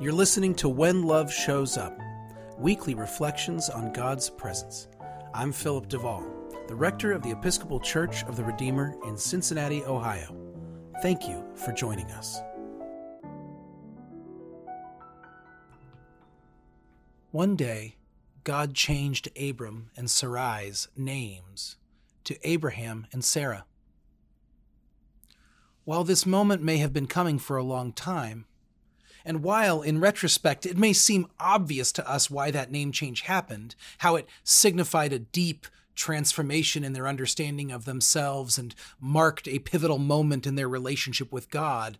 You're listening to When Love Shows Up, weekly reflections on God's presence. I'm Philip Duvall, the rector of the Episcopal Church of the Redeemer in Cincinnati, Ohio. Thank you for joining us. One day, God changed Abram and Sarai's names to Abraham and Sarah. While this moment may have been coming for a long time, and while, in retrospect, it may seem obvious to us why that name change happened, how it signified a deep transformation in their understanding of themselves and marked a pivotal moment in their relationship with God,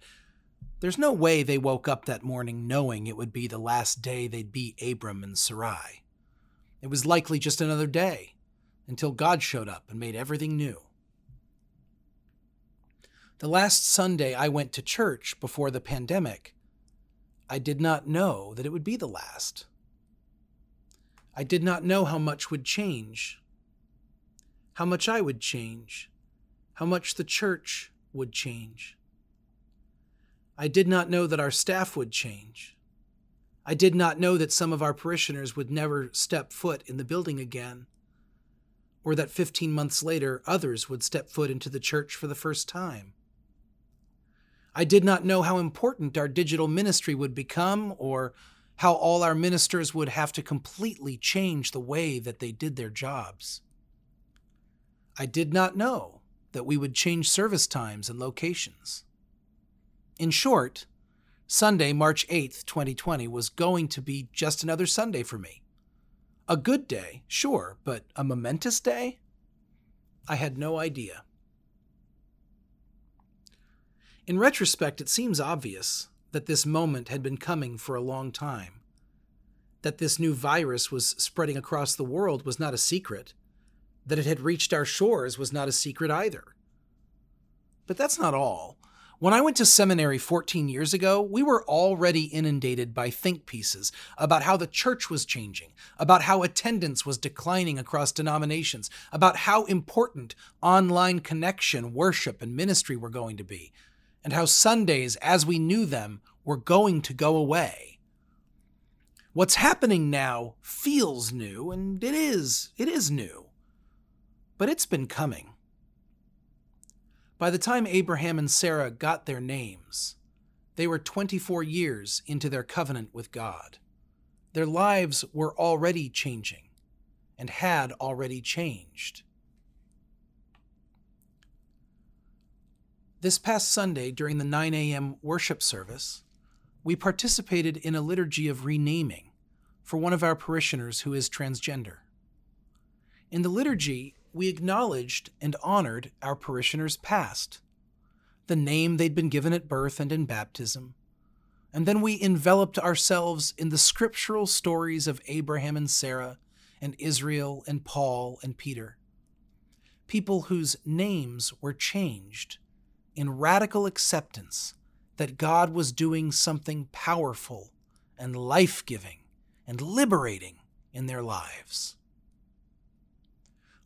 there's no way they woke up that morning knowing it would be the last day they'd be Abram and Sarai. It was likely just another day until God showed up and made everything new. The last Sunday I went to church before the pandemic, I did not know that it would be the last. I did not know how much would change, how much I would change, how much the church would change. I did not know that our staff would change. I did not know that some of our parishioners would never step foot in the building again, or that 15 months later others would step foot into the church for the first time. I did not know how important our digital ministry would become or how all our ministers would have to completely change the way that they did their jobs. I did not know that we would change service times and locations. In short, Sunday, March 8th, 2020, was going to be just another Sunday for me. A good day, sure, but a momentous day? I had no idea. In retrospect, it seems obvious that this moment had been coming for a long time. That this new virus was spreading across the world was not a secret. That it had reached our shores was not a secret either. But that's not all. When I went to seminary 14 years ago, we were already inundated by think pieces about how the church was changing, about how attendance was declining across denominations, about how important online connection, worship, and ministry were going to be, and how Sundays, as we knew them, were going to go away. What's happening now feels new, and it is, it is new. But it's been coming. By the time Abraham and Sarah got their names, they were 24 years into their covenant with God. Their lives were already changing and had already changed. This past Sunday, during the 9 a.m. worship service, we participated in a liturgy of renaming for one of our parishioners who is transgender. In the liturgy, we acknowledged and honored our parishioners past, the name they'd been given at birth and in baptism, and then we enveloped ourselves in the scriptural stories of Abraham and Sarah, and Israel and Paul and Peter. People whose names were changed in radical acceptance that God was doing something powerful and life giving and liberating in their lives.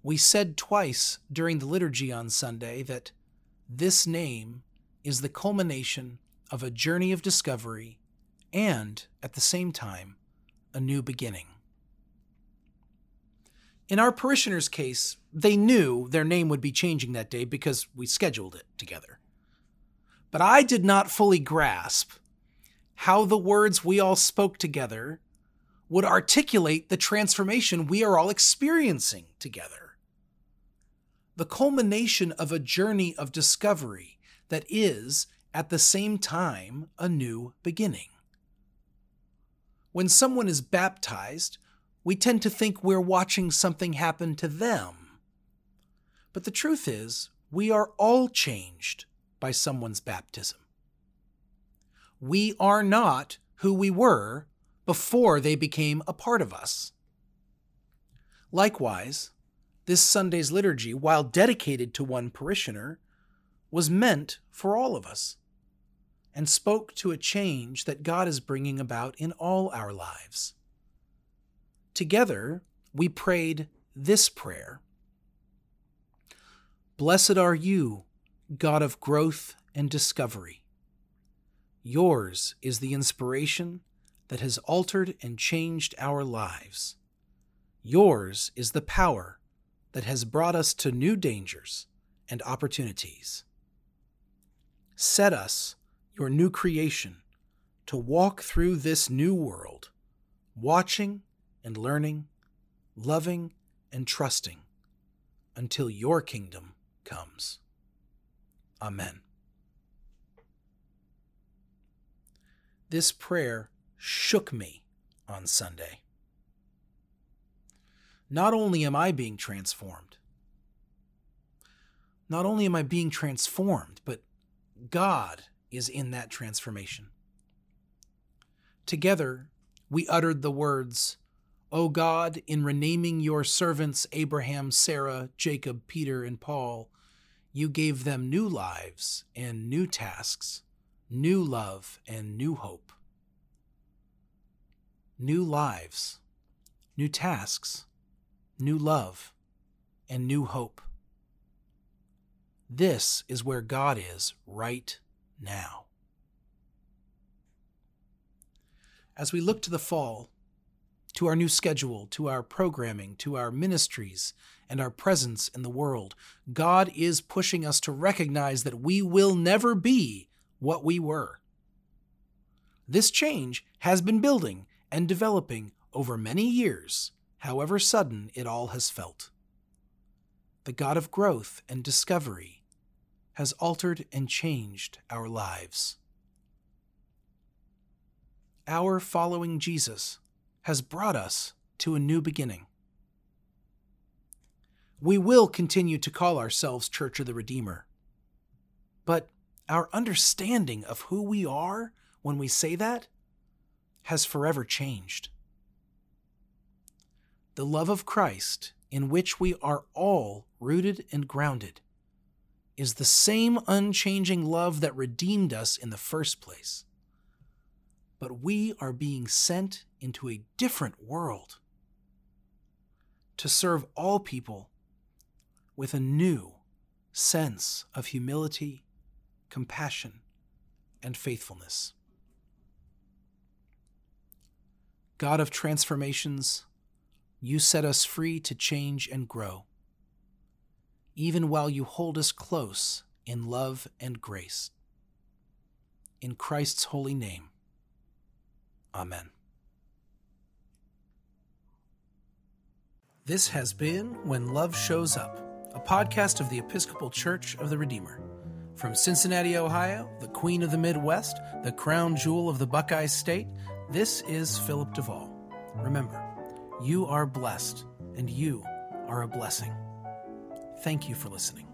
We said twice during the liturgy on Sunday that this name is the culmination of a journey of discovery and, at the same time, a new beginning. In our parishioners' case, they knew their name would be changing that day because we scheduled it together. But I did not fully grasp how the words we all spoke together would articulate the transformation we are all experiencing together. The culmination of a journey of discovery that is, at the same time, a new beginning. When someone is baptized, we tend to think we're watching something happen to them. But the truth is, we are all changed by someone's baptism. We are not who we were before they became a part of us. Likewise, this Sunday's liturgy, while dedicated to one parishioner, was meant for all of us and spoke to a change that God is bringing about in all our lives. Together, we prayed this prayer Blessed are you, God of growth and discovery. Yours is the inspiration that has altered and changed our lives. Yours is the power that has brought us to new dangers and opportunities. Set us, your new creation, to walk through this new world, watching and learning, loving and trusting, until your kingdom comes. Amen. This prayer shook me on Sunday. Not only am I being transformed, not only am I being transformed, but God is in that transformation. Together, we uttered the words, O God, in renaming your servants Abraham, Sarah, Jacob, Peter, and Paul, you gave them new lives and new tasks, new love and new hope new lives, new tasks, new love, and new hope. This is where God is right now. As we look to the fall, to our new schedule, to our programming, to our ministries, and our presence in the world, God is pushing us to recognize that we will never be what we were. This change has been building and developing over many years, however sudden it all has felt. The God of growth and discovery has altered and changed our lives. Our following Jesus has brought us to a new beginning. We will continue to call ourselves Church of the Redeemer. But our understanding of who we are when we say that has forever changed. The love of Christ, in which we are all rooted and grounded, is the same unchanging love that redeemed us in the first place. But we are being sent into a different world to serve all people with a new sense of humility, compassion, and faithfulness. God of transformations, you set us free to change and grow, even while you hold us close in love and grace. In Christ's holy name, Amen. This has been When Love Shows Up, a podcast of the Episcopal Church of the Redeemer. From Cincinnati, Ohio, the Queen of the Midwest, the crown jewel of the Buckeye State, this is Philip Duvall. Remember, you are blessed and you are a blessing. Thank you for listening.